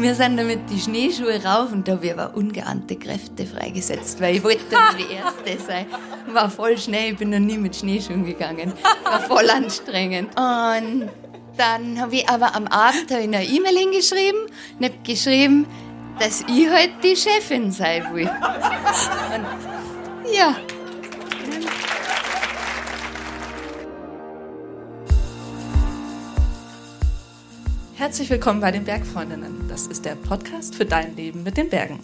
Wir sind damit die Schneeschuhe rauf und da habe ich aber ungeahnte Kräfte freigesetzt, weil ich wollte dann die Erste sein. War voll schnell, ich bin noch nie mit Schneeschuhen gegangen. War voll anstrengend. Und dann habe ich aber am Abend eine E-Mail hingeschrieben und habe geschrieben, dass ich halt die Chefin sein will. Und ja. Herzlich willkommen bei den Bergfreundinnen. Das ist der Podcast für dein Leben mit den Bergen.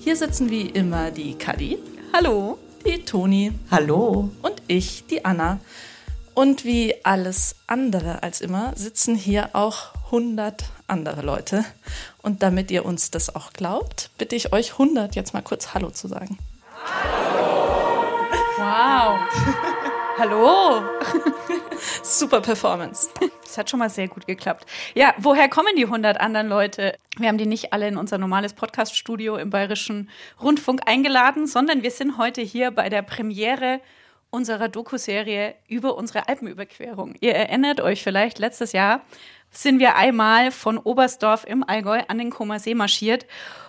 Hier sitzen wie immer die Kadi. Hallo. Die Toni. Hallo. Und ich, die Anna. Und wie alles andere als immer sitzen hier auch 100 andere Leute. Und damit ihr uns das auch glaubt, bitte ich euch 100 jetzt mal kurz Hallo zu sagen. Wow. Hallo. Super Performance. Das hat schon mal sehr gut geklappt. Ja, woher kommen die 100 anderen Leute? Wir haben die nicht alle in unser normales Podcaststudio im Bayerischen Rundfunk eingeladen, sondern wir sind heute hier bei der Premiere unserer Dokuserie über unsere Alpenüberquerung. Ihr erinnert euch vielleicht, letztes Jahr sind wir einmal von Oberstdorf im Allgäu an den Comer See marschiert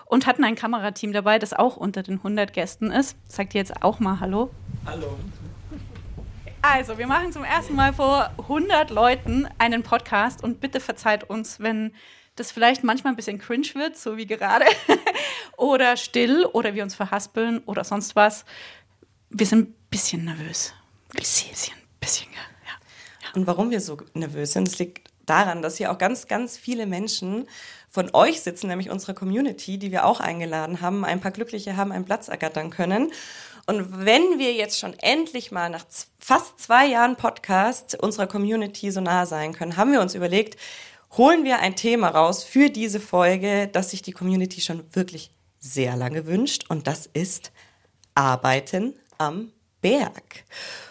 und hatten ein Kamerateam dabei, das auch unter den 100 Gästen ist. Sagt ihr jetzt auch mal Hallo? Hallo. Also, wir machen zum ersten Mal vor 100 Leuten einen Podcast und bitte verzeiht uns, wenn das vielleicht manchmal ein bisschen cringe wird, so wie gerade, oder still oder wir uns verhaspeln oder sonst was. Wir sind ein bisschen nervös. Bisschen, bisschen, bisschen ja. ja. Und warum wir so nervös sind, das liegt daran, dass hier auch ganz, ganz viele Menschen von euch sitzen, nämlich unsere Community, die wir auch eingeladen haben. Ein paar Glückliche haben einen Platz ergattern können. Und wenn wir jetzt schon endlich mal nach fast zwei Jahren Podcast unserer Community so nah sein können, haben wir uns überlegt, holen wir ein Thema raus für diese Folge, das sich die Community schon wirklich sehr lange wünscht. Und das ist Arbeiten am Berg.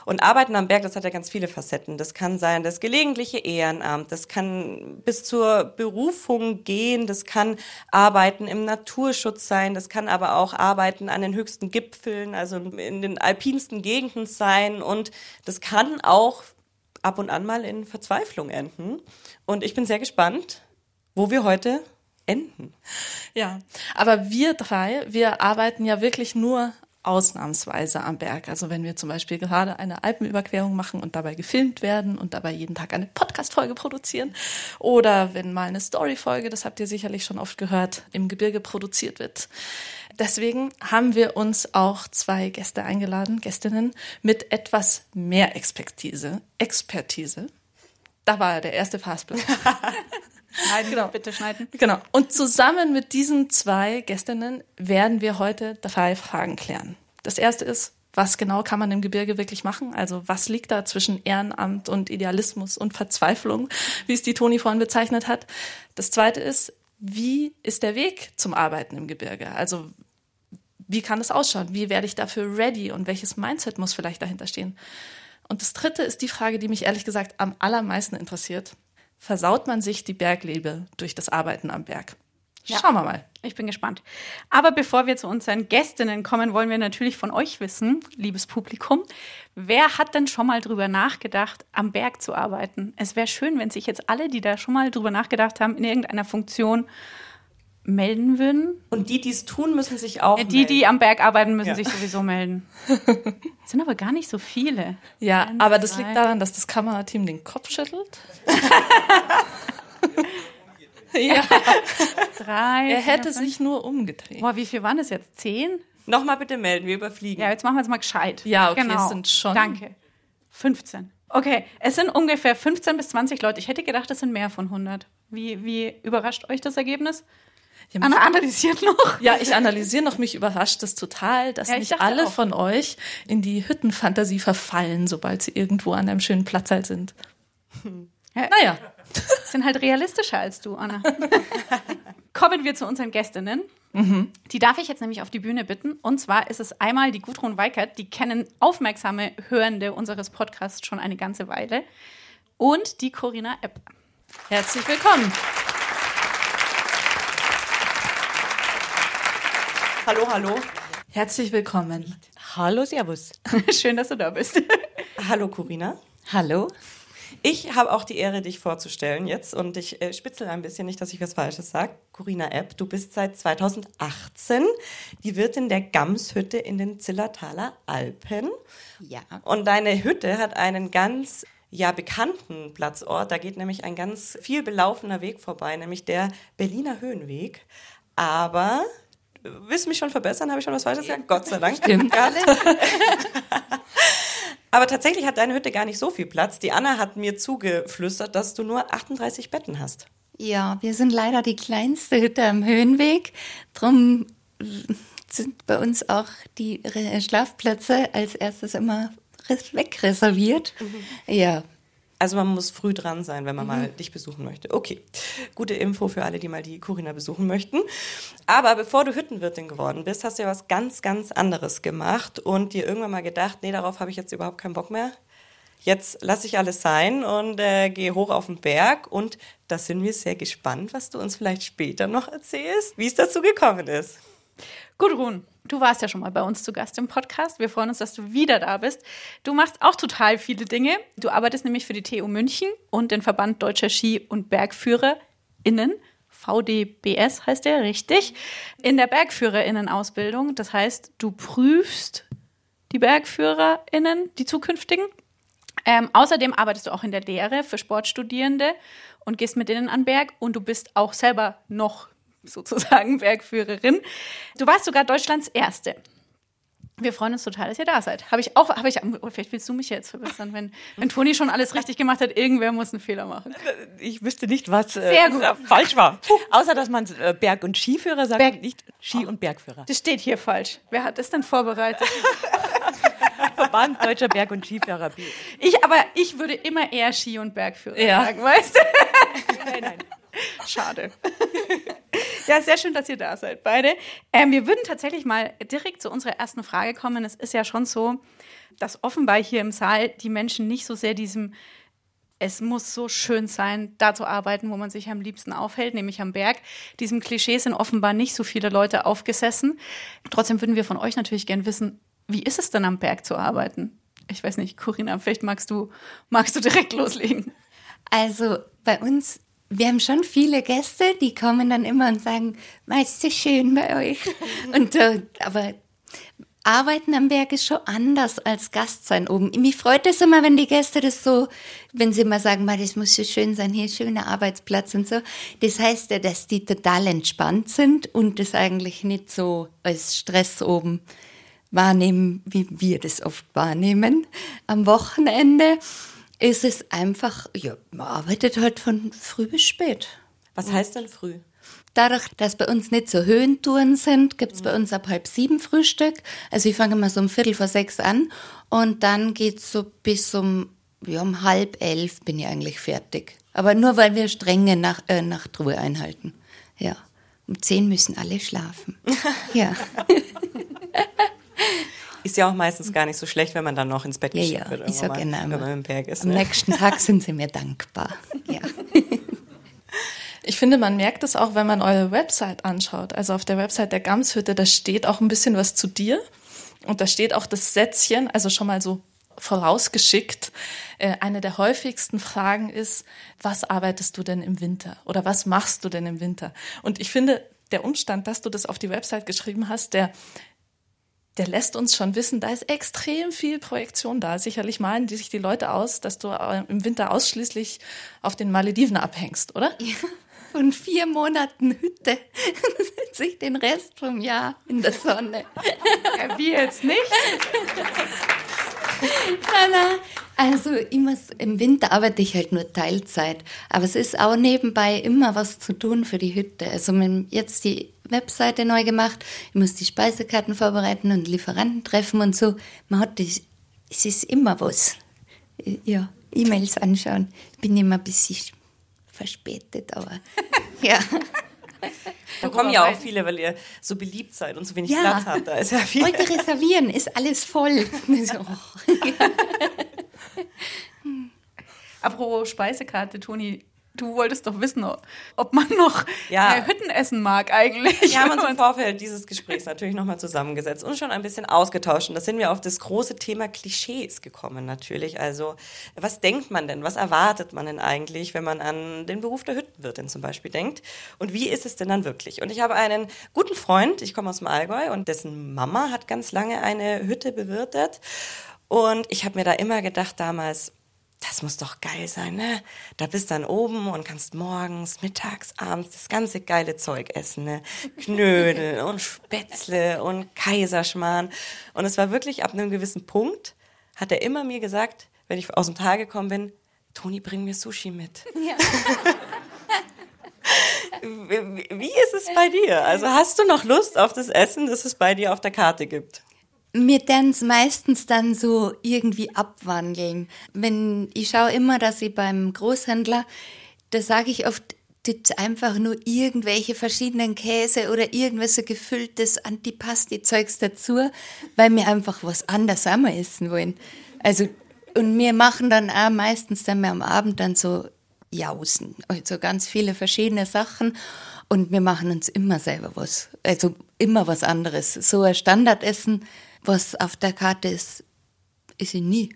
Und Arbeiten am Berg, das hat ja ganz viele Facetten. Das kann sein das gelegentliche Ehrenamt, das kann bis zur Berufung gehen, das kann Arbeiten im Naturschutz sein, das kann aber auch Arbeiten an den höchsten Gipfeln, also in den alpinsten Gegenden sein und das kann auch ab und an mal in Verzweiflung enden. Und ich bin sehr gespannt, wo wir heute enden. Ja, aber wir drei, wir arbeiten ja wirklich nur ausnahmsweise am Berg. Also wenn wir zum Beispiel gerade eine Alpenüberquerung machen und dabei gefilmt werden und dabei jeden Tag eine Podcast-Folge produzieren oder wenn mal eine Story-Folge, das habt ihr sicherlich schon oft gehört, im Gebirge produziert wird. Deswegen haben wir uns auch zwei Gäste eingeladen, Gästinnen mit etwas mehr Expertise. Expertise. Da war der erste Fastblock. Schneiden, genau. bitte schneiden. Genau. Und zusammen mit diesen zwei Gästinnen werden wir heute drei Fragen klären. Das erste ist, was genau kann man im Gebirge wirklich machen? Also was liegt da zwischen Ehrenamt und Idealismus und Verzweiflung, wie es die Toni vorhin bezeichnet hat? Das zweite ist, wie ist der Weg zum Arbeiten im Gebirge? Also wie kann es ausschauen? Wie werde ich dafür ready und welches Mindset muss vielleicht dahinter stehen? Und das dritte ist die Frage, die mich ehrlich gesagt am allermeisten interessiert versaut man sich die Bergliebe durch das Arbeiten am Berg. Ja. Schauen wir mal. Ich bin gespannt. Aber bevor wir zu unseren Gästinnen kommen, wollen wir natürlich von euch wissen, liebes Publikum, wer hat denn schon mal drüber nachgedacht, am Berg zu arbeiten? Es wäre schön, wenn sich jetzt alle, die da schon mal drüber nachgedacht haben, in irgendeiner Funktion melden würden. Und die, die es tun, müssen sich auch. Ja, die, melden. die am Berg arbeiten, müssen ja. sich sowieso melden. Das sind aber gar nicht so viele. Ja, Eins, aber das zwei. liegt daran, dass das Kamerateam den Kopf schüttelt. ja. Drei. Er hätte fünf. sich nur umgedreht. Boah, wie viel waren es jetzt? Zehn? Nochmal bitte melden, wir überfliegen. Ja, jetzt machen wir es mal gescheit. Ja, okay, genau. es sind schon. Danke. 15. Okay, es sind ungefähr 15 bis 20 Leute. Ich hätte gedacht, es sind mehr von 100. Wie, wie überrascht euch das Ergebnis? Ja, Anna analysiert noch. Ja, ich analysiere noch. Mich überrascht es total, dass ja, nicht alle auch. von euch in die Hüttenfantasie verfallen, sobald sie irgendwo an einem schönen Platz halt sind. Ja, naja. Sind halt realistischer als du, Anna. Kommen wir zu unseren Gästinnen. Mhm. Die darf ich jetzt nämlich auf die Bühne bitten. Und zwar ist es einmal die Gudrun Weikert, die kennen aufmerksame Hörende unseres Podcasts schon eine ganze Weile. Und die Corinna Epp. Herzlich willkommen. Hallo, hallo. Herzlich willkommen. Hallo, Servus. Schön, dass du da bist. Hallo, Corinna. Hallo. Ich habe auch die Ehre, dich vorzustellen jetzt und ich äh, spitzel ein bisschen, nicht, dass ich was Falsches sage. Corinna Epp, du bist seit 2018 die Wirtin der Gamshütte in den Zillertaler Alpen. Ja. Und deine Hütte hat einen ganz ja, bekannten Platzort. Da geht nämlich ein ganz viel belaufener Weg vorbei, nämlich der Berliner Höhenweg. Aber willst du mich schon verbessern? Habe ich schon was Falsches gesagt? Gott sei Dank. Stimmt. Aber tatsächlich hat deine Hütte gar nicht so viel Platz. Die Anna hat mir zugeflüstert, dass du nur 38 Betten hast. Ja, wir sind leider die kleinste Hütte am Höhenweg. Drum sind bei uns auch die Schlafplätze als erstes immer res- wegreserviert. Ja, Also man muss früh dran sein, wenn man mal dich besuchen möchte. Okay, gute Info für alle, die mal die Corinna besuchen möchten. Aber bevor du Hüttenwirtin geworden bist, hast du ja was ganz, ganz anderes gemacht und dir irgendwann mal gedacht, nee, darauf habe ich jetzt überhaupt keinen Bock mehr. Jetzt lasse ich alles sein und äh, gehe hoch auf den Berg und da sind wir sehr gespannt, was du uns vielleicht später noch erzählst, wie es dazu gekommen ist. Gudrun, du warst ja schon mal bei uns zu Gast im Podcast. Wir freuen uns, dass du wieder da bist. Du machst auch total viele Dinge. Du arbeitest nämlich für die TU München und den Verband Deutscher Ski- und BergführerInnen. VDBS heißt der, richtig. In der BergführerInnen-Ausbildung. Das heißt, du prüfst die BergführerInnen, die zukünftigen. Ähm, außerdem arbeitest du auch in der Lehre für Sportstudierende und gehst mit denen an Berg und du bist auch selber noch sozusagen Bergführerin. Du warst sogar Deutschlands Erste. Wir freuen uns total, dass ihr da seid. Habe ich auch, habe ich, oh, vielleicht willst du mich jetzt verbessern, wenn, wenn Toni schon alles richtig gemacht hat, irgendwer muss einen Fehler machen. Ich wüsste nicht, was äh, falsch war. Außer, dass man äh, Berg- und Skiführer sagt, Berg- nicht Ski- und Bergführer. Das steht hier falsch. Wer hat das denn vorbereitet? Verband Deutscher Berg- und Skifahrer. Ich, aber ich würde immer eher Ski- und Bergführer Ja. sagen, weißt du? Nein, nein. Schade. ja, sehr schön, dass ihr da seid, beide. Ähm, wir würden tatsächlich mal direkt zu unserer ersten Frage kommen. Es ist ja schon so, dass offenbar hier im Saal die Menschen nicht so sehr diesem es muss so schön sein, da zu arbeiten, wo man sich am liebsten aufhält, nämlich am Berg. Diesem Klischee sind offenbar nicht so viele Leute aufgesessen. Trotzdem würden wir von euch natürlich gern wissen, wie ist es denn am Berg zu arbeiten? Ich weiß nicht, Corinna, vielleicht magst du, magst du direkt loslegen. Also bei uns, wir haben schon viele Gäste, die kommen dann immer und sagen, "Ma, ist so schön bei euch. Und, äh, aber Arbeiten am Berg ist schon anders als Gast sein oben. Mich freut es immer, wenn die Gäste das so, wenn sie immer sagen, "Ma, das muss so schön sein, hier schöner Arbeitsplatz und so. Das heißt ja, dass die total entspannt sind und das eigentlich nicht so als Stress oben wahrnehmen, wie wir das oft wahrnehmen. Am Wochenende ist es einfach, ja, man arbeitet halt von früh bis spät. Was heißt denn früh? Dadurch, dass bei uns nicht so Höhentouren sind, gibt's bei uns ab halb sieben Frühstück. Also ich fange immer so um Viertel vor sechs an und dann geht's so bis um, ja, um halb elf bin ich eigentlich fertig. Aber nur weil wir strenge Nach äh, Nachtruhe einhalten. Ja. Um zehn müssen alle schlafen. ja. Ist ja auch meistens gar nicht so schlecht, wenn man dann noch ins Bett Ja, geschickt ja, wird. ich sag immer, wenn man im Berg ist. Am Ne? nächsten Tag sind sie mir dankbar. Ja. Ich finde, man merkt es auch, wenn man eure Website anschaut. Also auf der Website der Gamshütte, da steht auch ein bisschen was zu dir. Und da steht auch das Sätzchen, also schon mal so vorausgeschickt. Äh, eine der häufigsten Fragen ist, was arbeitest du denn im Winter? Oder was machst du denn im Winter? Und ich finde, der Umstand, dass du das auf die Website geschrieben hast, der, der lässt uns schon wissen, da ist extrem viel Projektion da. Sicherlich malen die sich die Leute aus, dass du äh, im Winter ausschließlich auf den Malediven abhängst, oder? Von vier Monaten Hütte sitze ich den Rest vom Jahr in der Sonne. Ja, wie jetzt nicht? Na. Also muss, im Winter arbeite ich halt nur Teilzeit. Aber es ist auch nebenbei immer was zu tun für die Hütte. Also wir jetzt die Webseite neu gemacht. Ich muss die Speisekarten vorbereiten und Lieferanten treffen und so. Man hat das, es ist immer was. Ja, E-Mails anschauen. Ich bin immer ein bisschen verspätet, aber ja. Da kommen ja auch viele, weil ihr so beliebt seid und so wenig Ja. Platz habt. Da ist ja viel. Wollte reservieren, ist alles voll. So. Apropos Speisekarte, Toni, Du wolltest doch wissen, ob man noch Ja. äh, Hütten essen mag eigentlich. Wir haben uns im Vorfeld dieses Gesprächs natürlich nochmal zusammengesetzt und schon ein bisschen ausgetauscht. Und da sind wir auf das große Thema Klischees gekommen natürlich. Also was denkt man denn? Was erwartet man denn eigentlich, wenn man an den Beruf der Hüttenwirtin zum Beispiel denkt? Und wie ist es denn dann wirklich? Und ich habe einen guten Freund, ich komme aus dem Allgäu und dessen Mama hat ganz lange eine Hütte bewirtet. Und ich habe mir da immer gedacht damals, das muss doch geil sein, ne? Da bist dann oben und kannst morgens, mittags, abends das ganze geile Zeug essen, ne? Knödel und Spätzle und Kaiserschmarrn. Und es war wirklich ab einem gewissen Punkt, hat er immer mir gesagt, wenn ich aus dem Tag gekommen bin, Toni, bring mir Sushi mit. Wie wie ist es bei dir? Also hast du noch Lust auf das Essen, das es bei dir auf der Karte gibt? Wir es meistens dann so irgendwie abwandeln. Wenn ich schaue immer, dass ich beim Großhändler, da sage ich oft, gibt's einfach nur irgendwelche verschiedenen Käse oder irgendwas so gefülltes Antipasti-Zeugs dazu, weil wir einfach was anderes einmal essen wollen. Also, und wir machen dann auch meistens dann mal am Abend dann so Jausen, also ganz viele verschiedene Sachen und wir machen uns immer selber was, also immer was anderes. So ein Standardessen, was auf der Karte ist, ist ich nie.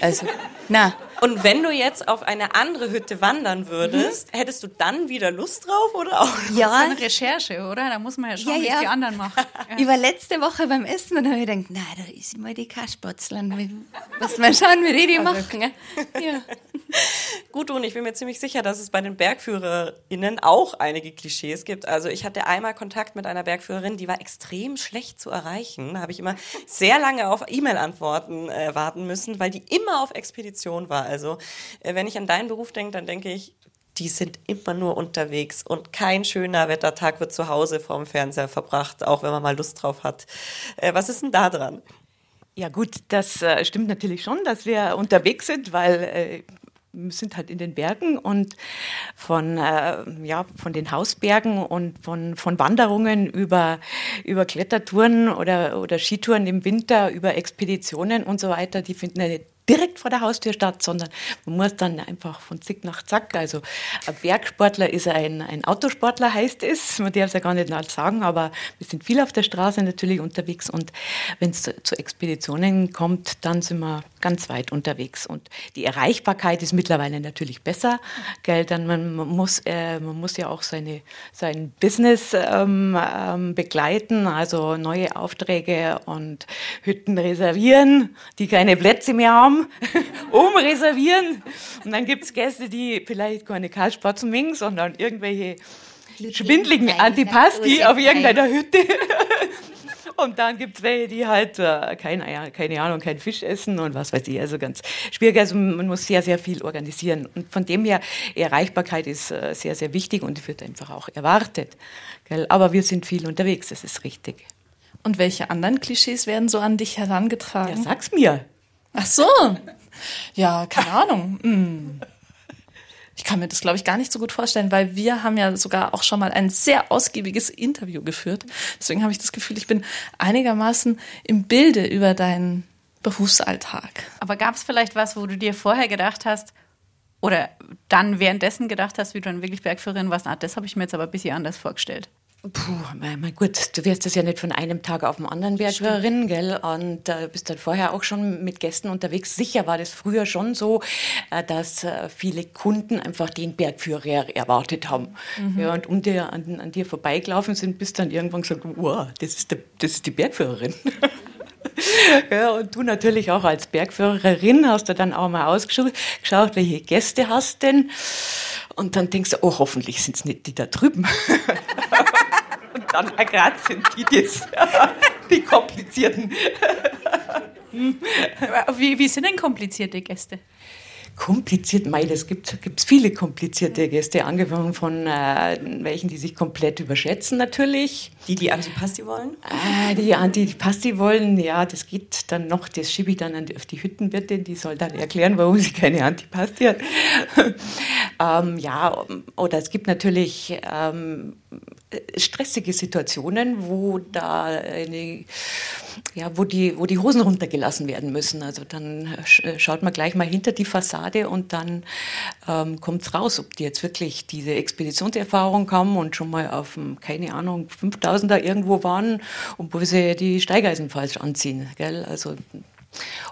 Also, na, Und wenn du jetzt auf eine andere Hütte wandern würdest, hättest du dann wieder Lust drauf oder auch? Das ist ja, eine Recherche, oder? Da muss man ja schauen, Ja, wie ja. es die anderen machen. Ich war letzte Woche beim Essen und habe ich gedacht, na, da ist mal die Kaspertzlern. Lass mal schauen, wie die die machen. Ja. Gut, und ich bin mir ziemlich sicher, dass es bei den BergführerInnen auch einige Klischees gibt. Also ich hatte einmal Kontakt mit einer Bergführerin, die war extrem schlecht zu erreichen. Da habe ich immer sehr lange auf E-Mail-Antworten äh, warten müssen, weil die immer auf Expedition war. Also äh, wenn ich an deinen Beruf denke, dann denke ich, die sind immer nur unterwegs und kein schöner Wettertag wird zu Hause vorm Fernseher verbracht, auch wenn man mal Lust drauf hat. Äh, was ist denn da dran? Ja gut, das äh, stimmt natürlich schon, dass wir unterwegs sind, weil wir sind halt in den Bergen und von, äh, ja, von den Hausbergen und von, von Wanderungen über, über Klettertouren oder, oder Skitouren im Winter, über Expeditionen und so weiter, die finden direkt vor der Haustür statt, sondern man muss dann einfach von Zick nach Zack. Also ein Bergsportler ist ein, ein Autosportler, heißt es. Man darf es ja gar nicht laut sagen, aber wir sind viel auf der Straße natürlich unterwegs und wenn es zu, zu Expeditionen kommt, dann sind wir ganz weit unterwegs. Und die Erreichbarkeit ist mittlerweile natürlich besser, gell? Dann man, man, muss, äh, man muss ja auch seine, sein Business ähm, ähm, begleiten, also neue Aufträge und Hütten reservieren, die keine Plätze mehr haben, umreservieren. Und dann gibt es Gäste, die vielleicht keine Kaltspatzen mögen, sondern irgendwelche schwindligen Antipasti auf irgendeiner Hütte. Und dann gibt es welche, die halt, äh, keine, keine Ahnung, keinen Fisch essen und was weiß ich. Also ganz schwierig. Also man muss sehr, sehr viel organisieren. Und von dem her, Erreichbarkeit ist äh, sehr, sehr wichtig und wird einfach auch erwartet. Gell? Aber wir sind viel unterwegs, das ist richtig. Und welche anderen Klischees werden so an dich Ja, herangetragen? sag's mir. Ach so. Ja, keine Ahnung. Hm. Ich kann mir das, glaube ich, gar nicht so gut vorstellen, weil wir haben ja sogar auch schon mal ein sehr ausgiebiges Interview geführt. Deswegen habe ich das Gefühl, ich bin einigermaßen im Bilde über deinen Berufsalltag. Aber gab es vielleicht was, wo du dir vorher gedacht hast, oder dann währenddessen gedacht hast, wie du dann wirklich Bergführerin warst, ah, das habe ich mir jetzt aber ein bisschen anders vorgestellt. Puh, mein, gut, du wirst das ja nicht von einem Tag auf den anderen Bergführerin, gell? Und äh, bist dann vorher auch schon mit Gästen unterwegs. Sicher war das früher schon so, äh, dass äh, viele Kunden einfach den Bergführer erwartet haben. Ja, und um dir, an, an dir vorbeigelaufen sind, bist dann irgendwann gesagt, wow, das ist, der, das ist die Bergführerin. Ja, und du natürlich auch als Bergführerin hast du dann auch mal ausgeschaut, geschaut, welche Gäste hast denn. Und dann denkst du, oh, hoffentlich sind es nicht die da drüben. Dann gerade sind die das, die komplizierten. Wie, wie sind denn komplizierte Gäste? Kompliziert, mei, das gibt es viele komplizierte Gäste, angefangen von äh, welchen, die sich komplett überschätzen natürlich. Die, die Antipasti wollen? Ah, die Antipasti wollen, ja, das geht dann noch, das schiebe ich dann auf die Hüttenwirtin, die soll dann erklären, warum sie keine Antipasti hat. Ähm, ja, oder es gibt natürlich ähm, stressige Situationen, wo da eine, ja, wo die, wo die Hosen runtergelassen werden müssen. Also dann schaut man gleich mal hinter die Fassade und dann ähm, kommt es raus, ob die jetzt wirklich diese Expeditionserfahrung haben und schon mal auf keine Ahnung, 5000er irgendwo waren, obwohl sie die Steigeisen falsch anziehen. Gell? Also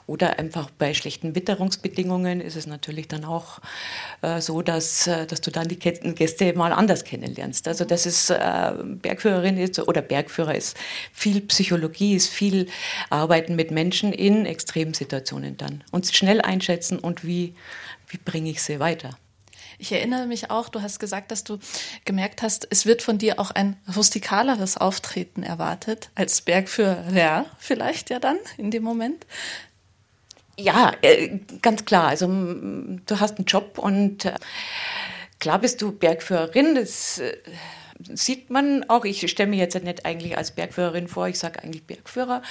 oder einfach bei schlechten Witterungsbedingungen ist es natürlich dann auch äh, so, dass, äh, dass du dann die Gäste mal anders kennenlernst. Also das ist äh, Bergführerin ist, oder Bergführer ist viel Psychologie, ist viel Arbeiten mit Menschen in Extremsituationen dann und schnell einschätzen und wie, wie bringe ich sie weiter. Ich erinnere mich auch, du hast gesagt, dass du gemerkt hast, es wird von dir auch ein rustikaleres Auftreten erwartet, als Bergführer vielleicht ja dann in dem Moment. Ja, äh, ganz klar. Also du hast einen Job und äh, klar bist du Bergführerin. Das äh, sieht man auch. Ich stelle mir jetzt nicht eigentlich als Bergführerin vor, ich sage eigentlich Bergführer.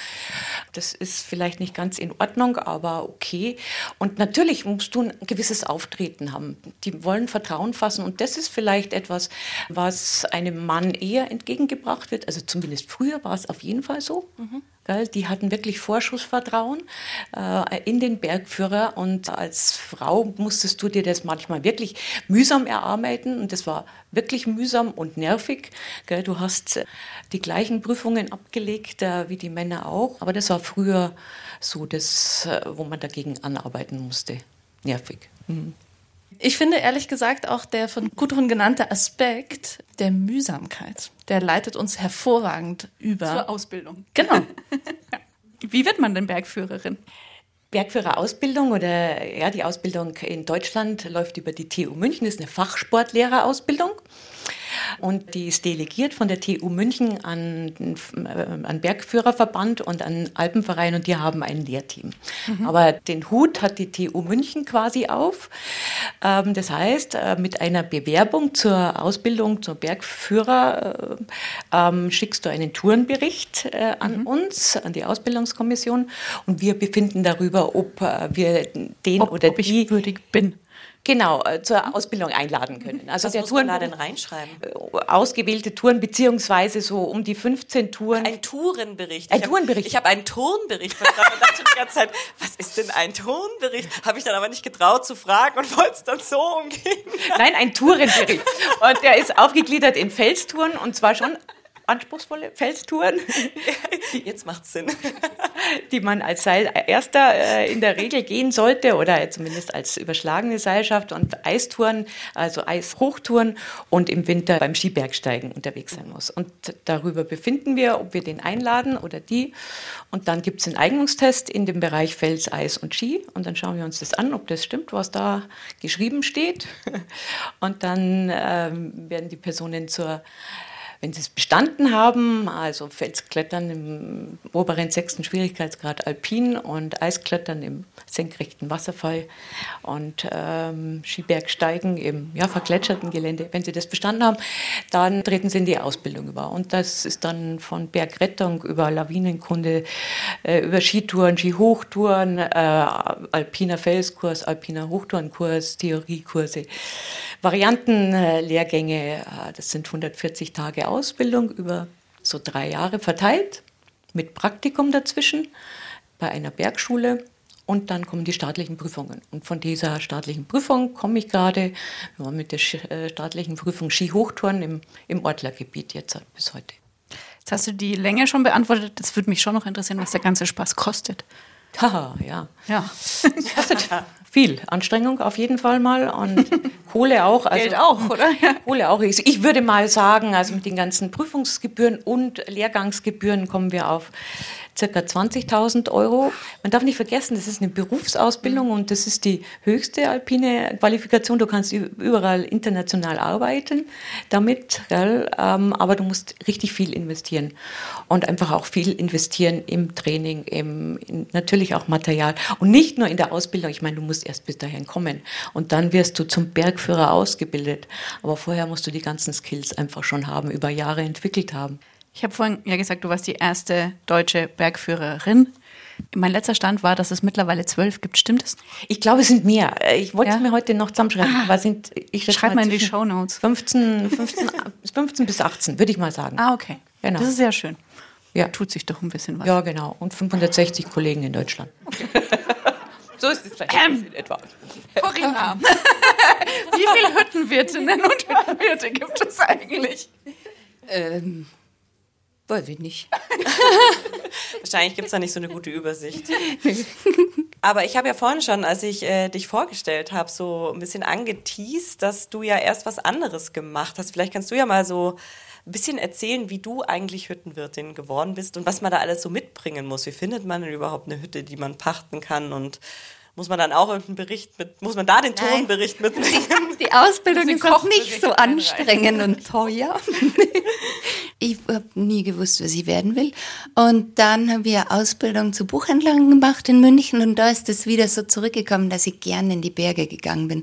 Das ist vielleicht nicht ganz in Ordnung, aber okay. Und natürlich musst du ein gewisses Auftreten haben. Die wollen Vertrauen fassen und das ist vielleicht etwas, was einem Mann eher entgegengebracht wird. Also zumindest früher war es auf jeden Fall so. Mhm. Die hatten wirklich Vorschussvertrauen äh, in den Bergführer und als Frau musstest du dir das manchmal wirklich mühsam erarbeiten und das war wirklich mühsam und nervig. Du hast äh, die gleichen Prüfungen abgelegt äh, wie die Männer auch, aber das war früher so das, äh, wo man dagegen anarbeiten musste. Nervig. Mhm. Ich finde ehrlich gesagt auch der von Gudrun genannte Aspekt der Mühsamkeit, der leitet uns hervorragend über. Zur Ausbildung. Genau. Wie wird man denn Bergführerin? Bergführerausbildung oder ja, die Ausbildung in Deutschland läuft über die TU München, das ist eine Fachsportlehrerausbildung. Und die ist delegiert von der TU München an, äh, an Bergführerverband und an Alpenverein und die haben ein Lehrteam. Mhm. Aber den Hut hat die TU München quasi auf. Ähm, das heißt, äh, mit einer Bewerbung zur Ausbildung zum Bergführer äh, ähm, schickst du einen Tourenbericht an mhm. uns, an die Ausbildungskommission und wir befinden darüber, ob wir den ob, oder ob die ich würdig bin. Genau, äh, zur Ausbildung einladen können. Also Was der muss Touren man da denn reinschreiben? Äh, ausgewählte Touren, beziehungsweise so um die 15 Touren. Ein Tourenbericht. Ein ich Tourenbericht. Hab, ich habe einen Turnbericht verstanden und dachte die ganze Zeit, was ist denn ein Turnbericht? Habe ich dann aber nicht getraut zu fragen und wollte es dann so umgehen. Nein, ein Tourenbericht. Und der ist aufgegliedert in Felstouren und zwar schon anspruchsvolle Felstouren. Jetzt macht Sinn. Die man als Seil-Erster äh, in der Regel gehen sollte oder zumindest als überschlagene Seilschaft und Eistouren, also Eishochtouren und im Winter beim Skibergsteigen unterwegs sein muss. Und darüber befinden wir, ob wir den einladen oder die. Und dann gibt es einen Eignungstest in dem Bereich Fels, Eis und Ski. Und dann schauen wir uns das an, ob das stimmt, was da geschrieben steht. Und dann ähm, werden die Personen zur wenn sie es bestanden haben, also Felsklettern im oberen sechsten Schwierigkeitsgrad Alpin und Eisklettern im senkrechten Wasserfall und ähm, Skibergsteigen im ja, vergletscherten Gelände, wenn sie das bestanden haben, dann treten sie in die Ausbildung über. Und das ist dann von Bergrettung über Lawinenkunde, äh, über Skitouren, Skihochtouren, äh, alpiner Felskurs, alpiner Hochtourenkurs, Theoriekurse, Variantenlehrgänge, äh, das sind 140 Tage Ausbildung über so drei Jahre verteilt, mit Praktikum dazwischen bei einer Bergschule. Und dann kommen die staatlichen Prüfungen. Und von dieser staatlichen Prüfung komme ich gerade, wir waren mit der äh, staatlichen Prüfung Skihochtouren im, im Ortlergebiet jetzt bis heute. Jetzt hast du die Länge schon beantwortet. Das würde mich schon noch interessieren, was der ganze Spaß kostet. Haha, ja. Ja. Kostet viel. Anstrengung auf jeden Fall mal und Kohle auch. Also Geld auch, oder? Ja. Kohle auch. Ich würde mal sagen, also mit den ganzen Prüfungsgebühren und Lehrgangsgebühren kommen wir auf circa 20.000 Euro. Man darf nicht vergessen, das ist eine Berufsausbildung und das ist die höchste alpine Qualifikation. Du kannst überall international arbeiten damit? Ähm, aber du musst richtig viel investieren und einfach auch viel investieren im Training, im, natürlich auch Material und nicht nur in der Ausbildung. Ich meine, du musst erst bis dahin kommen und dann wirst du zum Bergführer ausgebildet. Aber vorher musst du die ganzen Skills einfach schon haben, über Jahre entwickelt haben. Ich habe vorhin ja gesagt, du warst die erste deutsche Bergführerin. Mein letzter Stand war, dass es mittlerweile zwölf gibt. Stimmt es? Ich glaube, es sind mehr. Ich wollte Ja? es mir heute noch zusammenschreiben, es sind, ich schätze Schreib mal in die zwischen Shownotes. 15, 15, 15 bis 18, würde ich mal sagen. Ah, okay. Genau. Das ist sehr schön. Ja. Tut sich doch ein bisschen was. Ja, genau. Und 560 Kollegen in Deutschland. so ist es Verhältnis in etwa. Corinna, wie viele Hüttenwirtinnen und Hüttenwirte gibt es eigentlich? Ähm, weiß ich nicht. Wahrscheinlich gibt es da nicht so eine gute Übersicht. Aber ich habe ja vorhin schon, als ich äh, dich vorgestellt habe, so ein bisschen angeteased, dass du ja erst was anderes gemacht hast. Vielleicht kannst du ja mal so ein bisschen erzählen, wie du eigentlich Hüttenwirtin geworden bist und was man da alles so mitbringen muss. Wie findet man denn überhaupt eine Hütte, die man pachten kann und muss man dann auch irgendeinen Bericht mit, muss man da den. Tonbericht mitbringen? Die Ausbildung ist auch nicht so anstrengend und teuer. ich habe nie gewusst, was ich werden will. Und dann habe ich eine Ausbildung zur Buchhändlerin gemacht in München und da ist es wieder so zurückgekommen, dass ich gerne in die Berge gegangen bin.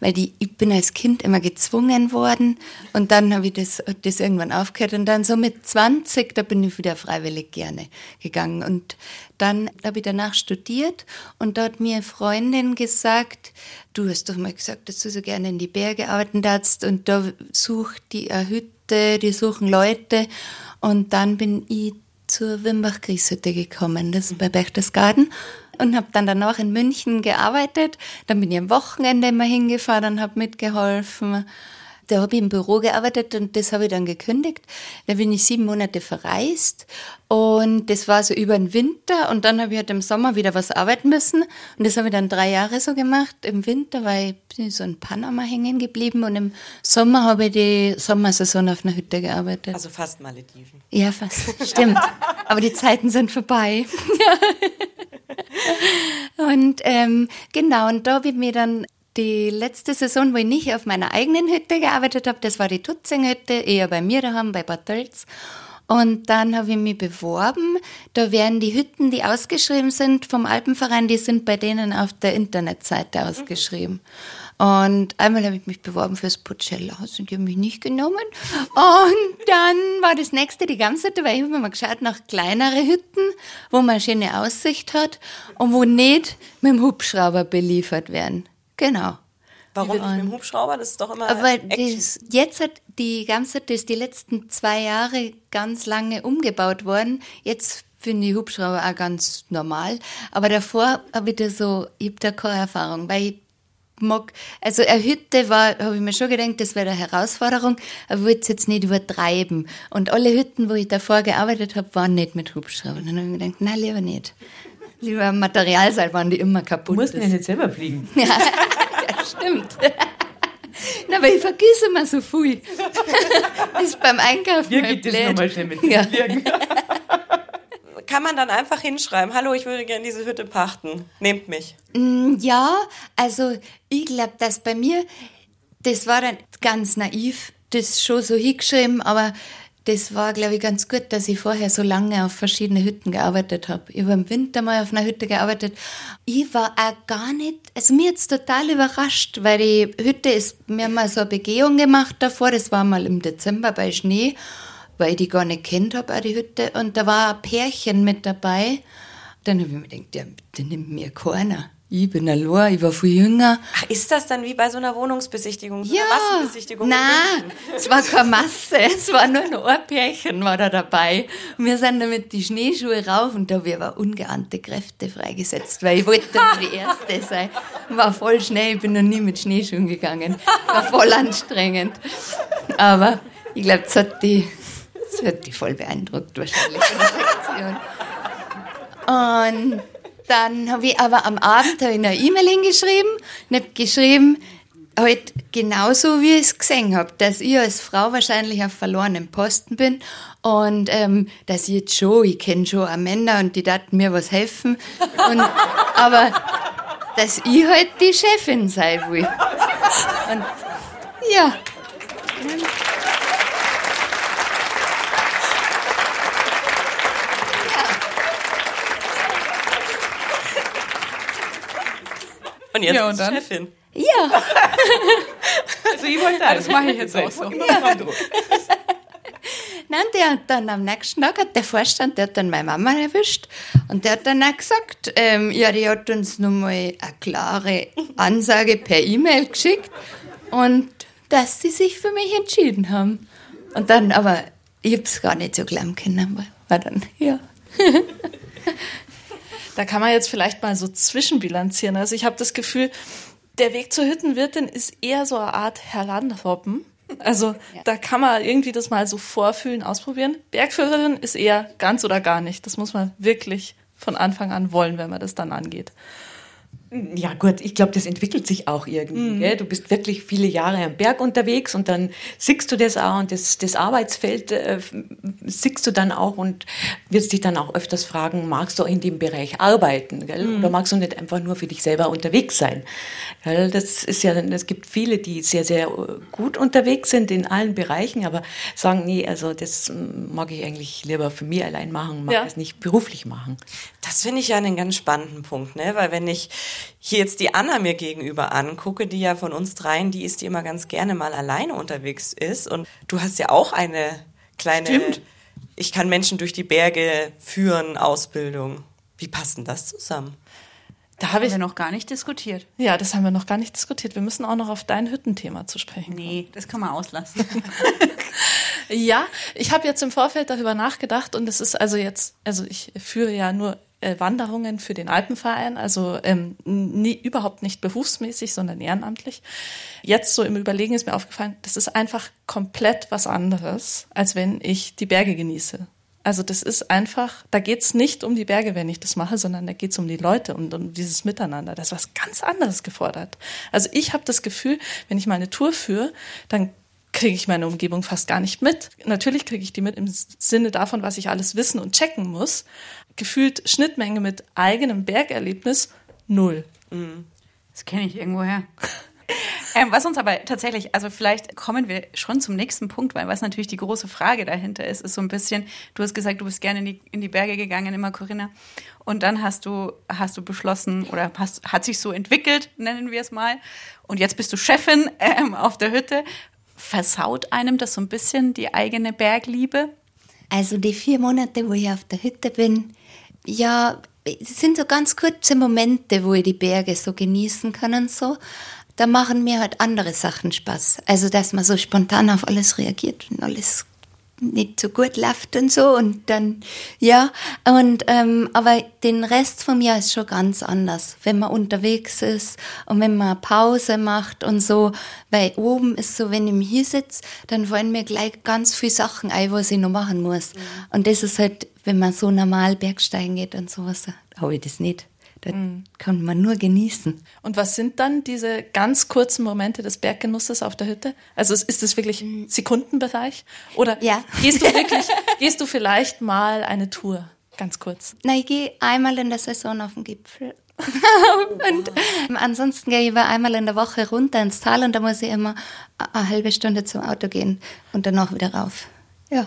Weil die, ich bin als Kind immer gezwungen worden und dann habe ich das, das irgendwann aufgehört und dann so mit 20, da bin ich wieder freiwillig gerne gegangen. Und dann habe ich danach studiert und hat mir Freundin gesagt, du hast doch mal gesagt, dass du so gerne in die Berge arbeiten darfst und da sucht die eine Hütte, die suchen Leute und dann bin ich zur Wimbach-Krieshütte gekommen, das ist bei Berchtesgaden und habe dann danach in München gearbeitet. Dann bin ich am Wochenende immer hingefahren und habe mitgeholfen. Da habe ich im Büro gearbeitet und das habe ich dann gekündigt. Da bin ich sieben Monate verreist und das war so über den Winter und dann habe ich halt im Sommer wieder was arbeiten müssen und das habe ich dann drei Jahre so gemacht. Im Winter war ich so in Panama hängen geblieben und im Sommer habe ich die Sommersaison auf einer Hütte gearbeitet. Also fast Malediven. Ja, fast. Stimmt. Aber die Zeiten sind vorbei. und ähm, genau, und da habe ich mir dann die letzte Saison, wo ich nicht auf meiner eigenen Hütte gearbeitet habe, das war die Tutzing-Hütte, eher bei mir daheim, bei Bad Tölz. Und dann habe ich mich beworben. Da werden die Hütten, die ausgeschrieben sind vom Alpenverein, die sind bei denen auf der Internetseite ausgeschrieben. Und einmal habe ich mich beworben fürs Pocella-Haus und die haben mich nicht genommen. Und dann war das nächste die Gamshütte, weil ich habe mir mal geschaut nach kleinere Hütten, wo man eine schöne Aussicht hat und wo nicht mit dem Hubschrauber beliefert werden. Genau. Warum nicht mit dem Hubschrauber? Das ist doch immer Aber Action. das, jetzt hat die Gamshütte ist die letzten zwei Jahre ganz lange umgebaut worden. Jetzt finde ich Hubschrauber auch ganz normal. Aber davor habe ich da so, ich habe da keine Erfahrung, weil ich mag, also eine Hütte war, habe ich mir schon gedacht, das wäre eine Herausforderung, aber ich wollte es jetzt nicht übertreiben. Und alle Hütten, wo ich davor gearbeitet habe, waren nicht mit Hubschrauber. Dann habe ich mir gedacht, nein, lieber nicht. Lieber Material sein, waren die immer kaputt. ist. nicht selber fliegen. Ja, stimmt. Na, aber ich vergesse immer so viel. Das ist beim Einkaufen Hier halt geht es nochmal schnell mit Ja. Fliegen. Kann man dann einfach hinschreiben, hallo, ich würde gerne diese Hütte pachten. Nehmt mich. Mm, Ja, also ich glaube, dass bei mir, das war dann ganz naiv, das schon so hingeschrieben, aber das war, glaube ich, ganz gut, dass ich vorher so lange auf verschiedene Hütten gearbeitet habe. Ich habe im Winter mal auf einer Hütte gearbeitet. Ich war auch gar nicht, also mir jetzt total überrascht, weil die Hütte ist, wir haben mal so eine Begehung gemacht davor, das war mal im Dezember bei Schnee, weil ich die gar nicht kennt habe, auch die Hütte. Und da war ein Pärchen mit dabei. Dann habe ich mir gedacht, ja, bitte nimmt mir keiner. Ich bin allein, ich war viel jünger. Ach, ist das dann wie bei so einer Wohnungsbesichtigung? So Ja, eine Massenbesichtigung? in nein, es war keine Masse, es war nur ein Pärchen war da dabei. Und wir sind damit die Schneeschuhe rauf und da habe ich aber ungeahnte Kräfte freigesetzt, weil ich wollte dann die Erste sein. War voll schnell, ich bin noch nie mit Schneeschuhen gegangen. War voll anstrengend. Aber ich glaube, das hat die, das hat die voll beeindruckt wahrscheinlich. Und dann habe ich aber am Abend ich eine E-Mail hingeschrieben und habe geschrieben, halt genauso wie ich es gesehen habe, dass ich als Frau wahrscheinlich auf verlorenem Posten bin und ähm, dass ich jetzt schon, ich kenne schon auch Männer und die daten mir was helfen, und, aber dass ich halt die Chefin sein will. Und ja, Und jetzt Ja, und dann? Chefin. ja. Also ich wollte Das mache ich jetzt auch so. Nein, der hat dann am nächsten Tag hat der Vorstand, der hat dann meine Mama erwischt und der hat dann auch gesagt, ähm, ja, die hat uns nochmal eine klare Ansage per E-Mail geschickt und dass sie sich für mich entschieden haben. Und dann, aber ich hab's gar nicht so glauben können, war dann, ja. Da kann man jetzt vielleicht mal so zwischenbilanzieren. Also ich habe das Gefühl, der Weg zur Hüttenwirtin ist eher so eine Art Heranhoppen. Also ja. da kann man irgendwie das mal so vorfühlen, ausprobieren. Bergführerin ist eher ganz oder gar nicht. Das muss man wirklich von Anfang an wollen, wenn man das dann angeht. Ja gut, ich glaube, das entwickelt sich auch irgendwie. Mhm. Du bist wirklich viele Jahre am Berg unterwegs und dann siehst du das auch und das, das Arbeitsfeld äh, siehst du dann auch und wirst dich dann auch öfters fragen, magst du in dem Bereich arbeiten? Mhm. Oder magst du nicht einfach nur für dich selber unterwegs sein? Gell? Das ist ja, es gibt viele, die sehr, sehr gut unterwegs sind in allen Bereichen, aber sagen, nee, also das mag ich eigentlich lieber für mich allein machen, mag ja. das nicht beruflich machen. Das finde ich ja einen ganz spannenden Punkt, ne? weil wenn ich hier jetzt die Anna mir gegenüber angucke, die ja von uns dreien, die ist, die immer ganz gerne mal alleine unterwegs ist. Und du hast ja auch eine kleine, Stimmt. ich kann Menschen durch die Berge führen, Ausbildung. Wie passt denn das zusammen? Da habe ich wir noch gar nicht diskutiert. Ja, das haben wir noch gar nicht diskutiert. Wir müssen auch noch auf dein Hüttenthema zu sprechen. Kommen. Nee, das kann man auslassen. ja, ich habe jetzt im Vorfeld darüber nachgedacht und es ist also jetzt, also ich führe ja nur äh, Wanderungen für den Alpenverein, also ähm, nie, überhaupt nicht berufsmäßig, sondern ehrenamtlich. Jetzt so im Überlegen ist mir aufgefallen, das ist einfach komplett was anderes, als wenn ich die Berge genieße. Also das ist einfach, da geht's nicht um die Berge, wenn ich das mache, sondern da geht's um die Leute und um dieses Miteinander. Da ist was ganz anderes gefordert. Also ich habe das Gefühl, wenn ich mal eine Tour führe, dann kriege ich meine Umgebung fast gar nicht mit. Natürlich kriege ich die mit im Sinne davon, was ich alles wissen und checken muss gefühlt Schnittmenge mit eigenem Bergerlebnis null. Mhm. Das kenne ich irgendwoher. ähm, was uns aber tatsächlich, also vielleicht kommen wir schon zum nächsten Punkt, weil was natürlich die große Frage dahinter ist, ist so ein bisschen, du hast gesagt, du bist gerne in die, in die Berge gegangen, immer Corinna. Und dann hast du, hast du beschlossen oder hast, hat sich so entwickelt, nennen wir es mal. Und jetzt bist du Chefin ähm, auf der Hütte. Versaut einem das so ein bisschen die eigene Bergliebe? Also die vier Monate, wo ich auf der Hütte bin, ja, es sind so ganz kurze Momente, wo ich die Berge so genießen kann und so. Da machen mir halt andere Sachen Spaß. Also, dass man so spontan auf alles reagiert und alles nicht so gut läuft und so und dann ja und ähm, aber den Rest vom Jahr ist schon ganz anders wenn man unterwegs ist und wenn man Pause macht und so weil oben ist so wenn ich hier sitze dann fallen mir gleich ganz viele Sachen ein was ich noch machen muss mhm. und das ist halt wenn man so normal Bergsteigen geht und sowas habe ich das nicht das mhm. kann man nur genießen. Und was sind dann diese ganz kurzen Momente des Berggenusses auf der Hütte? Also ist es wirklich mhm. Sekundenbereich? Oder ja. gehst du wirklich, gehst du vielleicht mal eine Tour? Ganz kurz. Na, ich gehe einmal in der Saison auf den Gipfel. und ansonsten gehe ich einmal in der Woche runter ins Tal und da muss ich immer eine halbe Stunde zum Auto gehen und danach wieder rauf. Ja.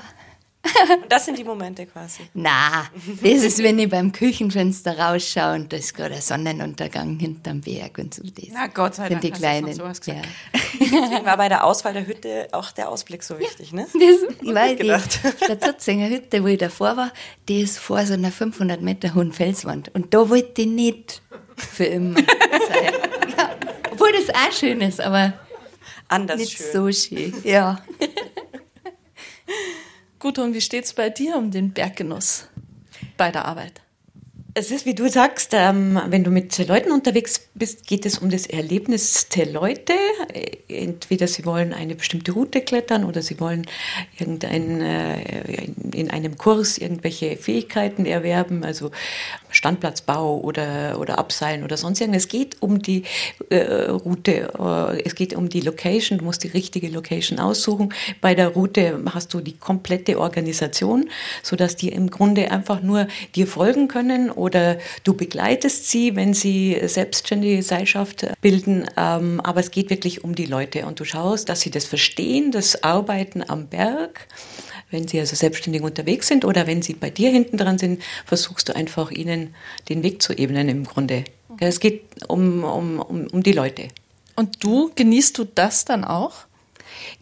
Das sind die Momente quasi. Na, das ist, wenn ich beim Küchenfenster rausschaue und da ist gerade ein Sonnenuntergang hinterm Berg und so. Das Na Gott sei Dank. Die kleinen. Ja. Deswegen war bei der Auswahl der Hütte auch der Ausblick so wichtig, ne? Das, weil die, der Tutzinger Hütte, wo ich davor war, die ist vor so einer 500 Meter hohen Felswand. Und da wollte ich nicht für immer sein. Ja, obwohl das auch schön ist, aber Anders nicht schön. so schön. Ja. Gut, und wie steht es bei dir um den Berggenuss bei der Arbeit? Es ist, wie du sagst, ähm, wenn du mit Leuten unterwegs bist, geht es um das Erlebnis der Leute. Entweder sie wollen eine bestimmte Route klettern oder sie wollen irgendein, äh, in einem Kurs irgendwelche Fähigkeiten erwerben, also Standplatzbau oder, oder Abseilen oder sonst irgendwas. Es geht um die äh, Route, äh, es geht um die Location, du musst die richtige Location aussuchen. Bei der Route hast du die komplette Organisation, sodass die im Grunde einfach nur dir folgen können oder du begleitest sie, wenn sie selbstständige Gesellschaft bilden. Ähm, aber es geht wirklich um die Leute und du schaust, dass sie das verstehen, das Arbeiten am Berg wenn sie also selbstständig unterwegs sind oder wenn sie bei dir hinten dran sind, versuchst du einfach ihnen den Weg zu ebnen im Grunde. Es geht um, um, um, um die Leute. Und du, genießt du das dann auch?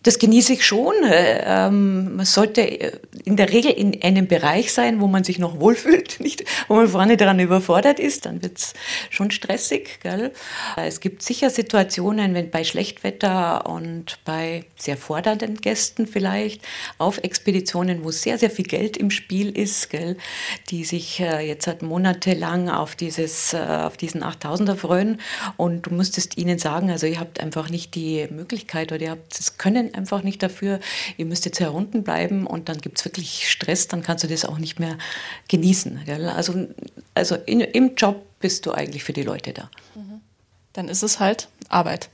Das genieße ich schon. Äh, ähm, man sollte in der Regel in einem Bereich sein, wo man sich noch wohlfühlt, nicht, wo man vorne daran überfordert ist. Dann wird es schon stressig. Gell? Es gibt sicher Situationen, wenn bei Schlechtwetter und bei sehr fordernden Gästen vielleicht auf Expeditionen, wo sehr, sehr viel Geld im Spiel ist, gell? die sich äh, jetzt seit monatelang auf, dieses, äh, auf diesen 8000er freuen. Und du müsstest ihnen sagen, also ihr habt einfach nicht die Möglichkeit oder ihr habt das Können einfach nicht dafür. Ihr müsst jetzt herunten bleiben und dann gibt es wirklich Stress, dann kannst du das auch nicht mehr genießen. Gell? Also, also in, im Job bist du eigentlich für die Leute da. Dann ist es halt Arbeit.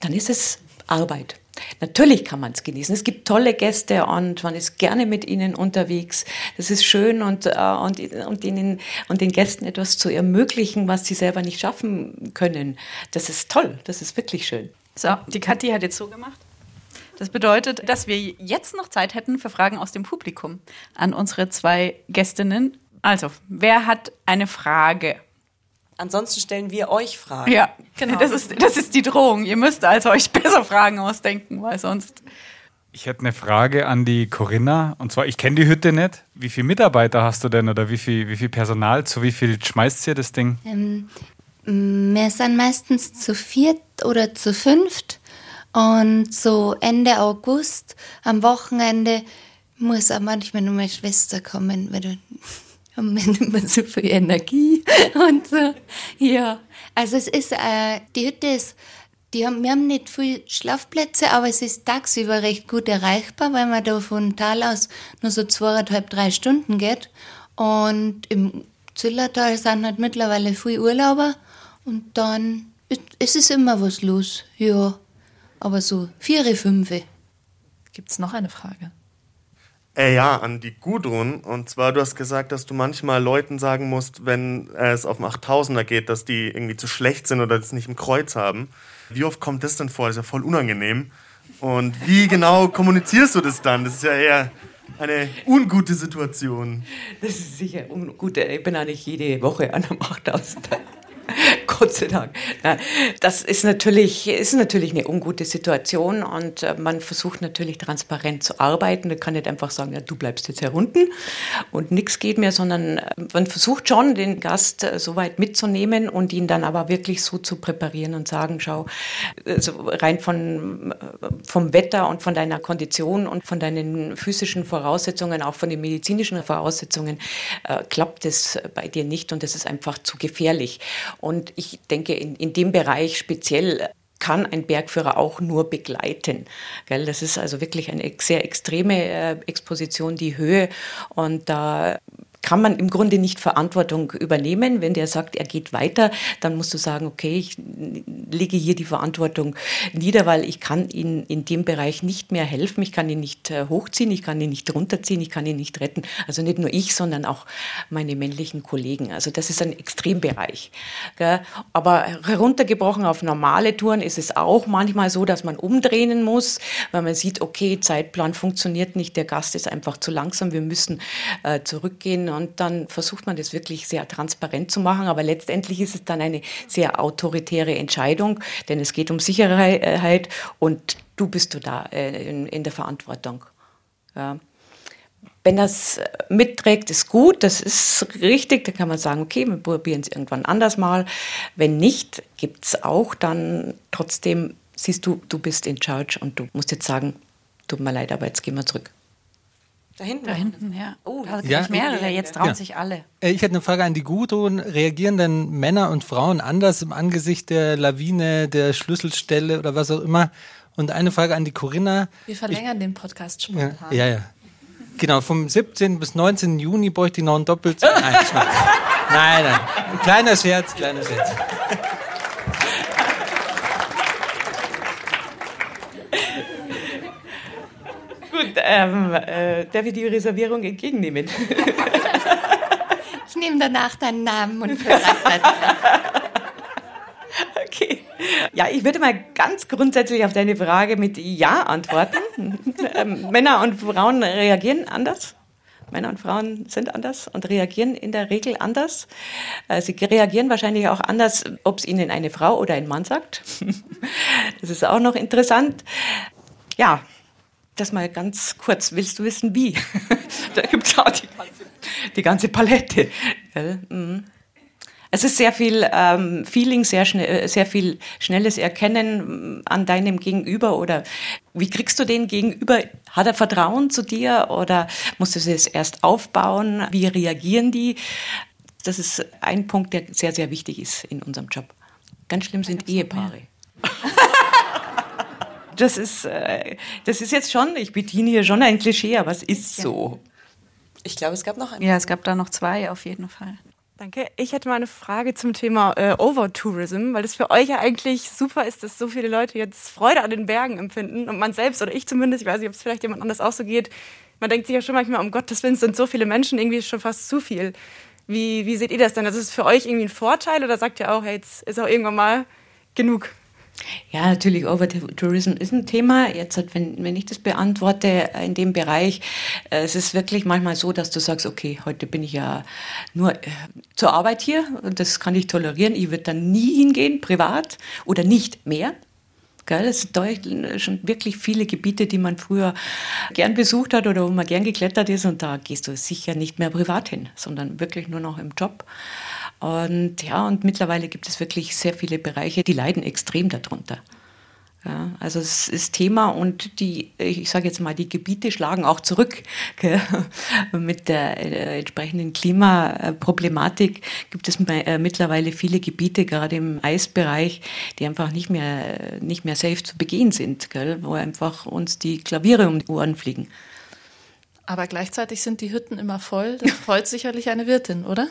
Dann ist es Arbeit. Natürlich kann man es genießen. Es gibt tolle Gäste und man ist gerne mit ihnen unterwegs. Das ist schön und, äh, und, und, ihnen, und den Gästen etwas zu ermöglichen, was sie selber nicht schaffen können. Das ist toll. Das ist wirklich schön. So, die Kathi hat jetzt so gemacht. Das bedeutet, dass wir jetzt noch Zeit hätten für Fragen aus dem Publikum an unsere zwei Gästinnen. Also, wer hat eine Frage? Ansonsten stellen wir euch Fragen. Ja, genau. Das ist, das ist die Drohung. Ihr müsst also euch besser Fragen ausdenken, weil sonst. Ich hätte eine Frage an die Corinna. Und zwar, ich kenne die Hütte nicht. Wie viele Mitarbeiter hast du denn oder wie viel, wie viel Personal? Zu wie viel schmeißt ihr das Ding? Ähm, wir sind meistens zu viert oder zu fünft. Und so Ende August, am Wochenende, muss auch manchmal nur meine Schwester kommen, weil du haben wir nicht mehr so viel Energie und so. Ja, also es ist, äh, die Hütte ist, die haben, wir haben nicht viel Schlafplätze, aber es ist tagsüber recht gut erreichbar, weil man da von Tal aus nur so zweieinhalb, drei Stunden geht. Und im Zillertal sind halt mittlerweile viel Urlauber und dann ist es immer was los, ja. Aber so vier, fünf. Gibt es noch eine Frage? Äh, ja, an die Gudrun. Und zwar, du hast gesagt, dass du manchmal Leuten sagen musst, wenn es auf dem 8000er geht, dass die irgendwie zu schlecht sind oder das nicht im Kreuz haben. Wie oft kommt das denn vor? Das ist ja voll unangenehm. Und wie genau kommunizierst du das dann? Das ist ja eher eine ungute Situation. Das ist sicher ungut. Ich bin auch nicht jede Woche an einem 8000er. Gott sei Dank. Das ist natürlich, ist natürlich eine ungute Situation und äh, man versucht natürlich transparent zu arbeiten. Man kann nicht einfach sagen, ja, du bleibst jetzt herunten und nichts geht mehr, sondern äh, man versucht schon, den Gast äh, so weit mitzunehmen und ihn dann aber wirklich so zu präparieren und sagen, schau, also rein von, vom Wetter und von deiner Kondition und von deinen physischen Voraussetzungen, auch von den medizinischen Voraussetzungen, äh, klappt es bei dir nicht und das ist einfach zu gefährlich. Und ich denke, in, in dem Bereich speziell kann ein Bergführer auch nur begleiten. Das ist also wirklich eine sehr extreme äh, Exposition, die Höhe. Und da kann man im Grunde nicht Verantwortung übernehmen. Wenn der sagt, er geht weiter, dann musst du sagen, okay, ich lege hier die Verantwortung nieder, weil ich kann ihn in dem Bereich nicht mehr helfen. Ich kann ihn nicht äh, hochziehen, ich kann ihn nicht runterziehen, ich kann ihn nicht retten. Also nicht nur ich, sondern auch meine männlichen Kollegen. Also das ist ein Extrembereich. Aber heruntergebrochen auf normale Touren ist es auch manchmal so, dass man umdrehen muss, weil man sieht, okay, Zeitplan funktioniert nicht, der Gast ist einfach zu langsam, wir müssen äh, zurückgehen und dann versucht man das wirklich sehr transparent zu machen. Aber letztendlich ist es dann eine sehr autoritäre Entscheidung, denn es geht um Sicherheit und du bist du da äh, in, in der Verantwortung. Ja. Wenn das mitträgt, ist gut, das ist richtig, dann kann man sagen, okay, wir probieren es irgendwann anders mal. Wenn nicht, gibt es auch dann trotzdem, siehst du, du bist in charge und du musst jetzt sagen, tut mir leid, aber jetzt gehen wir zurück. Da hinten? Da hinten, ja. Oh, da ja. mehrere, jetzt trauen ja. sich alle. Äh, ich hätte eine Frage an die Gudrun. Reagieren denn Männer und Frauen anders im Angesicht der Lawine, der Schlüsselstelle oder was auch immer? Und eine Frage an die Corinna. Wir verlängern ich, den Podcast spontan. Ja, ja, ja. Genau, vom 17. bis 19. Juni bräuchte ich noch ein Doppelt. Nein, nein, nein. Ein kleiner Scherz, kleiner Scherz. Ähm, äh, darf ich die Reservierung entgegennehmen? ich nehme danach deinen Namen und Okay. Ja, ich würde mal ganz grundsätzlich auf deine Frage mit Ja antworten. ähm, Männer und Frauen reagieren anders. Männer und Frauen sind anders und reagieren in der Regel anders. Äh, sie reagieren wahrscheinlich auch anders, ob es ihnen eine Frau oder ein Mann sagt. Das ist auch noch interessant. Ja, das mal ganz kurz. Willst du wissen, wie? da gibt es auch die ganze, die ganze Palette. Mhm. Es ist sehr viel ähm, Feeling, sehr, schnell, äh, sehr viel schnelles Erkennen mm, an deinem Gegenüber oder wie kriegst du den Gegenüber? Hat er Vertrauen zu dir oder musst du es erst aufbauen? Wie reagieren die? Das ist ein Punkt, der sehr, sehr wichtig ist in unserem Job. Ganz schlimm sind Ehepaare. das ist, äh, das ist jetzt schon, ich bediene hier schon ein Klischee, aber es ist so. Ich glaube, es gab noch einen. Ja, es gab da noch zwei auf jeden Fall. Danke. Ich hätte mal eine Frage zum Thema äh, Overtourism, weil das für euch ja eigentlich super ist, dass so viele Leute jetzt Freude an den Bergen empfinden und man selbst oder ich zumindest, ich weiß nicht, ob es vielleicht jemand anders auch so geht, man denkt sich ja schon manchmal, um Gottes Willen sind so viele Menschen irgendwie schon fast zu viel. Wie, wie seht ihr das denn? Also ist es für euch irgendwie ein Vorteil oder sagt ihr auch, hey, jetzt ist auch irgendwann mal genug? Ja, natürlich, Overtourism ist ein Thema. Jetzt, wenn, wenn ich das beantworte in dem Bereich, äh, es ist wirklich manchmal so, dass du sagst, okay, heute bin ich ja nur äh, zur Arbeit hier und das kann ich tolerieren. Ich würde dann nie hingehen, privat oder nicht mehr. Gell, es sind schon wirklich viele Gebiete, die man früher gern besucht hat oder wo man gern geklettert ist und da gehst du sicher nicht mehr privat hin, sondern wirklich nur noch im Job. Und ja, und mittlerweile gibt es wirklich sehr viele Bereiche, die leiden extrem darunter. Ja, also es ist Thema und die, ich sage jetzt mal, die Gebiete schlagen auch zurück. Gell? Mit der äh, entsprechenden Klimaproblematik gibt es äh, mittlerweile viele Gebiete, gerade im Eisbereich, die einfach nicht mehr, nicht mehr safe zu begehen sind, gell? wo einfach uns die Klaviere um die Ohren fliegen. Aber gleichzeitig sind die Hütten immer voll. Das freut sicherlich eine Wirtin, oder?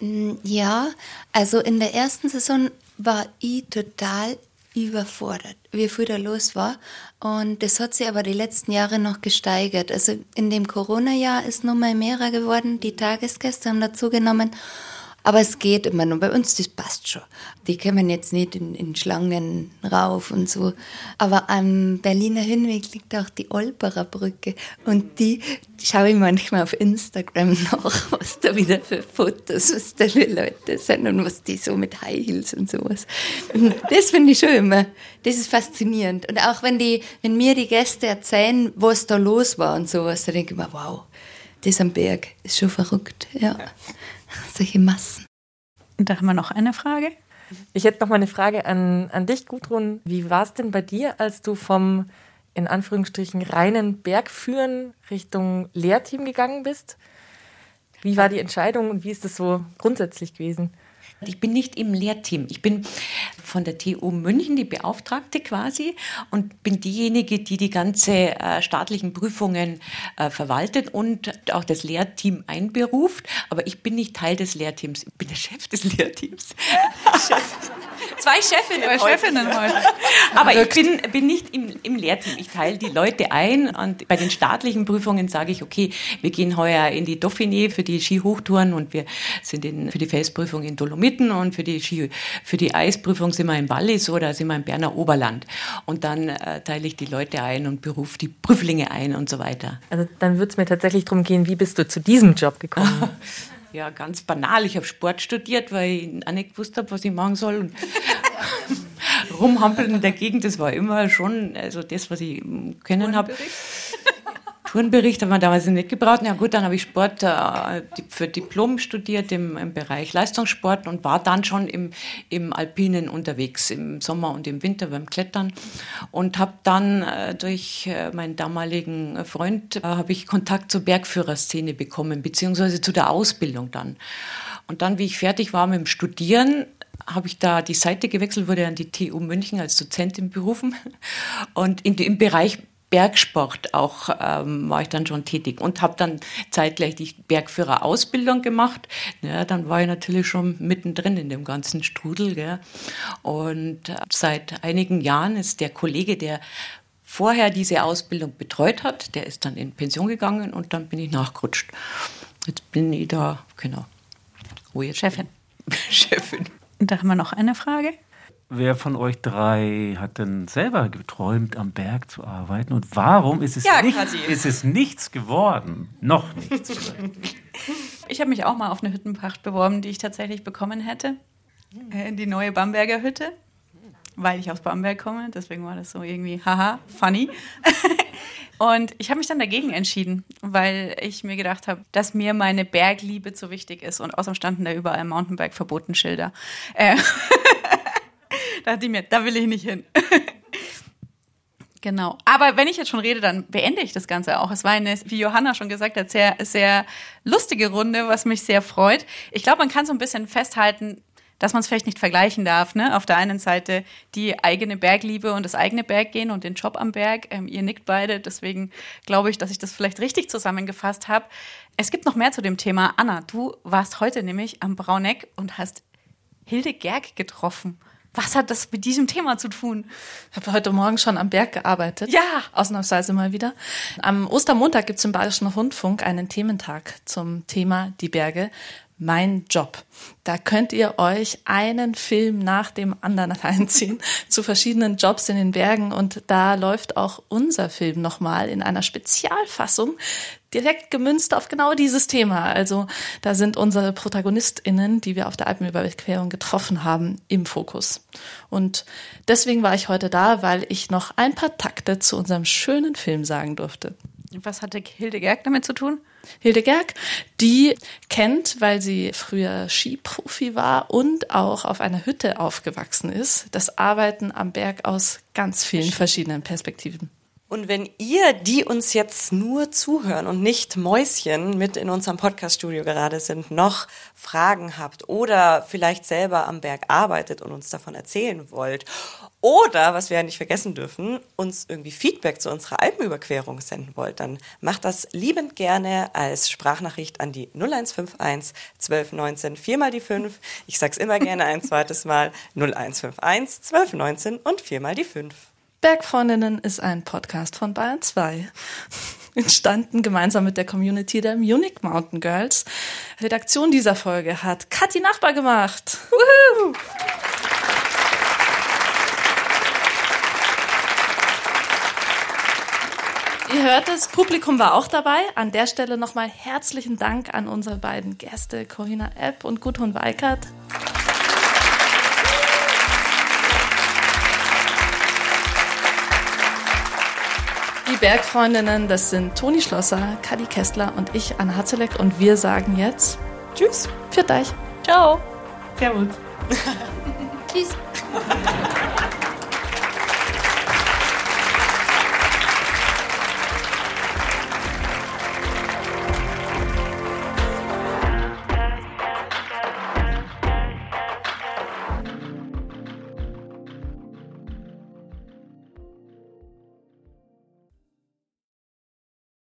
Mm, ja, also in der ersten Saison war ich total überfordert, wie viel da los war. Und das hat sich aber die letzten Jahre noch gesteigert. Also in dem Corona-Jahr ist noch mal mehr geworden. Die Tagesgäste haben dazu genommen. Aber es geht immer noch. Bei uns, das passt schon. Die kommen jetzt nicht in, in Schlangen rauf und so. Aber am Berliner Hinweg liegt auch die Olperer Brücke. Und die schaue ich manchmal auf Instagram nach, was da wieder für Fotos, was da für Leute sind und was die so mit High Heels und sowas. Und das finde ich schon immer. Das ist faszinierend. Und auch wenn die, wenn mir die Gäste erzählen, was da los war und sowas, da denke ich mir, wow, das am Berg ist schon verrückt. ja. solche Massen. Und da haben wir noch eine Frage. Ich hätte noch mal eine Frage an, an dich, Gudrun. Wie war es denn bei dir, als du vom in Anführungsstrichen reinen Bergführen Richtung Lehrteam gegangen bist? Wie war die Entscheidung und wie ist das so grundsätzlich gewesen? Ich bin nicht im Lehrteam. Ich bin von der TU München die Beauftragte quasi und bin diejenige, die die ganze äh, staatlichen Prüfungen äh, verwaltet und auch das Lehrteam einberuft. Aber ich bin nicht Teil des Lehrteams. Ich bin der Chef des Lehrteams. Chef. Zwei Chefinnen, Zwei Chefinnen heute. Aber ich bin, bin nicht im, im Lehrteam. Ich teile die Leute ein und bei den staatlichen Prüfungen sage ich, okay, wir gehen heuer in die Dauphiné für die Skihochtouren und wir sind in, für die Felsprüfung in Dolomiten und für die, Ski, für die Eisprüfung sind wir im Wallis oder sind wir im Berner Oberland. Und dann äh, teile ich die Leute ein und berufe die Prüflinge ein und so weiter. Also dann würde es mir tatsächlich darum gehen, wie bist du zu diesem Job gekommen? Ja, ganz banal. Ich habe Sport studiert, weil ich auch nicht gewusst habe, was ich machen soll. Und rumhampeln in der Gegend, das war immer schon also das, was ich können habe. Tourenbericht haben wir damals nicht gebraucht. Ja gut, dann habe ich Sport äh, für Diplom studiert im, im, Bereich Leistungssport und war dann schon im, im Alpinen unterwegs, im Sommer und im Winter beim Klettern. Und habe dann äh, durch äh, meinen damaligen Freund, äh, habe ich Kontakt zur Bergführerszene bekommen, beziehungsweise zu der Ausbildung dann. Und dann, wie ich fertig war mit dem Studieren, habe ich da die Seite gewechselt, wurde an die TU München als Dozentin berufen und in, im Bereich Bergsport auch ähm, war ich dann schon tätig und habe dann zeitgleich die Bergführerausbildung gemacht. Ja, dann war ich natürlich schon mittendrin in dem ganzen Strudel. Gell. Und äh, seit einigen Jahren ist der Kollege, der vorher diese Ausbildung betreut hat, der ist dann in Pension gegangen und dann bin ich nachgerutscht. Jetzt bin ich da, genau. Wo jetzt Chefin. Chefin. Und da haben wir noch eine Frage. Wer von euch drei hat denn selber geträumt, am Berg zu arbeiten? Und warum ist es, ja, nicht, ist es nichts geworden? Noch nichts. ich habe mich auch mal auf eine Hüttenpacht beworben, die ich tatsächlich bekommen hätte. Äh, die neue Bamberger Hütte. weil ich aus Bamberg komme. Deswegen war das so irgendwie, haha, funny. Und ich habe mich dann dagegen entschieden, weil ich mir gedacht habe, dass mir meine Bergliebe zu wichtig ist. Und außerdem standen da überall Mountainbike-Verboten-Schilder. Äh, da dachte ich mir, da will ich nicht hin. Genau. Aber wenn ich jetzt schon rede, dann beende ich das Ganze auch. Es war eine, wie Johanna schon gesagt hat, sehr, sehr lustige Runde, was mich sehr freut. Ich glaube, man kann so ein bisschen festhalten, dass man es vielleicht nicht vergleichen darf. Ne? Auf der einen Seite die eigene Bergliebe und das eigene Berggehen und den Job am Berg. Ähm, ihr nickt beide, deswegen glaube ich, dass ich das vielleicht richtig zusammengefasst habe. Es gibt noch mehr zu dem Thema. Anna, du warst heute nämlich am Brauneck und hast Hilde Gerg getroffen. Was hat das mit diesem Thema zu tun? Ich habe heute Morgen schon am Berg gearbeitet. Ja. Ausnahmsweise mal wieder. Am Ostermontag gibt es im Bayerischen Rundfunk einen Thementag zum Thema die Berge. Mein Job. Da könnt ihr euch einen Film nach dem anderen reinziehen zu verschiedenen Jobs in den Bergen und da läuft auch unser Film nochmal in einer Spezialfassung direkt gemünzt auf genau dieses Thema. Also da sind unsere ProtagonistInnen, die wir auf der Alpenüberquerung getroffen haben, im Fokus. Und deswegen war ich heute da, weil ich noch ein paar Takte zu unserem schönen Film sagen durfte. Was hatte Hilde Gerg damit zu tun? Hilde Gerg, die kennt, weil sie früher Skiprofi war und auch auf einer Hütte aufgewachsen ist, das Arbeiten am Berg aus ganz vielen verschiedenen Perspektiven. Und wenn ihr, die uns jetzt nur zuhören und nicht Mäuschen mit in unserem Podcaststudio gerade sind, noch Fragen habt oder vielleicht selber am Berg arbeitet und uns davon erzählen wollt oder, was wir ja nicht vergessen dürfen, uns irgendwie Feedback zu unserer Alpenüberquerung senden wollt, dann macht das liebend gerne als Sprachnachricht an die 0151 1219 4 mal die 5. Ich sag's immer gerne ein zweites Mal 0151 1219 und 4 mal die 5. Bergfreundinnen ist ein Podcast von Bayern 2. Entstanden gemeinsam mit der Community der Munich Mountain Girls. Redaktion dieser Folge hat Kathi Nachbar gemacht. Woohoo! Ihr hört es, Publikum war auch dabei. An der Stelle nochmal herzlichen Dank an unsere beiden Gäste, Corinna Epp und Gudrun Weikert. Die Bergfreundinnen, das sind Toni Schlosser, Kadi Kessler und ich, Anna Hatzeleck. Und wir sagen jetzt Tschüss, für euch. Ciao. Servus. Tschüss.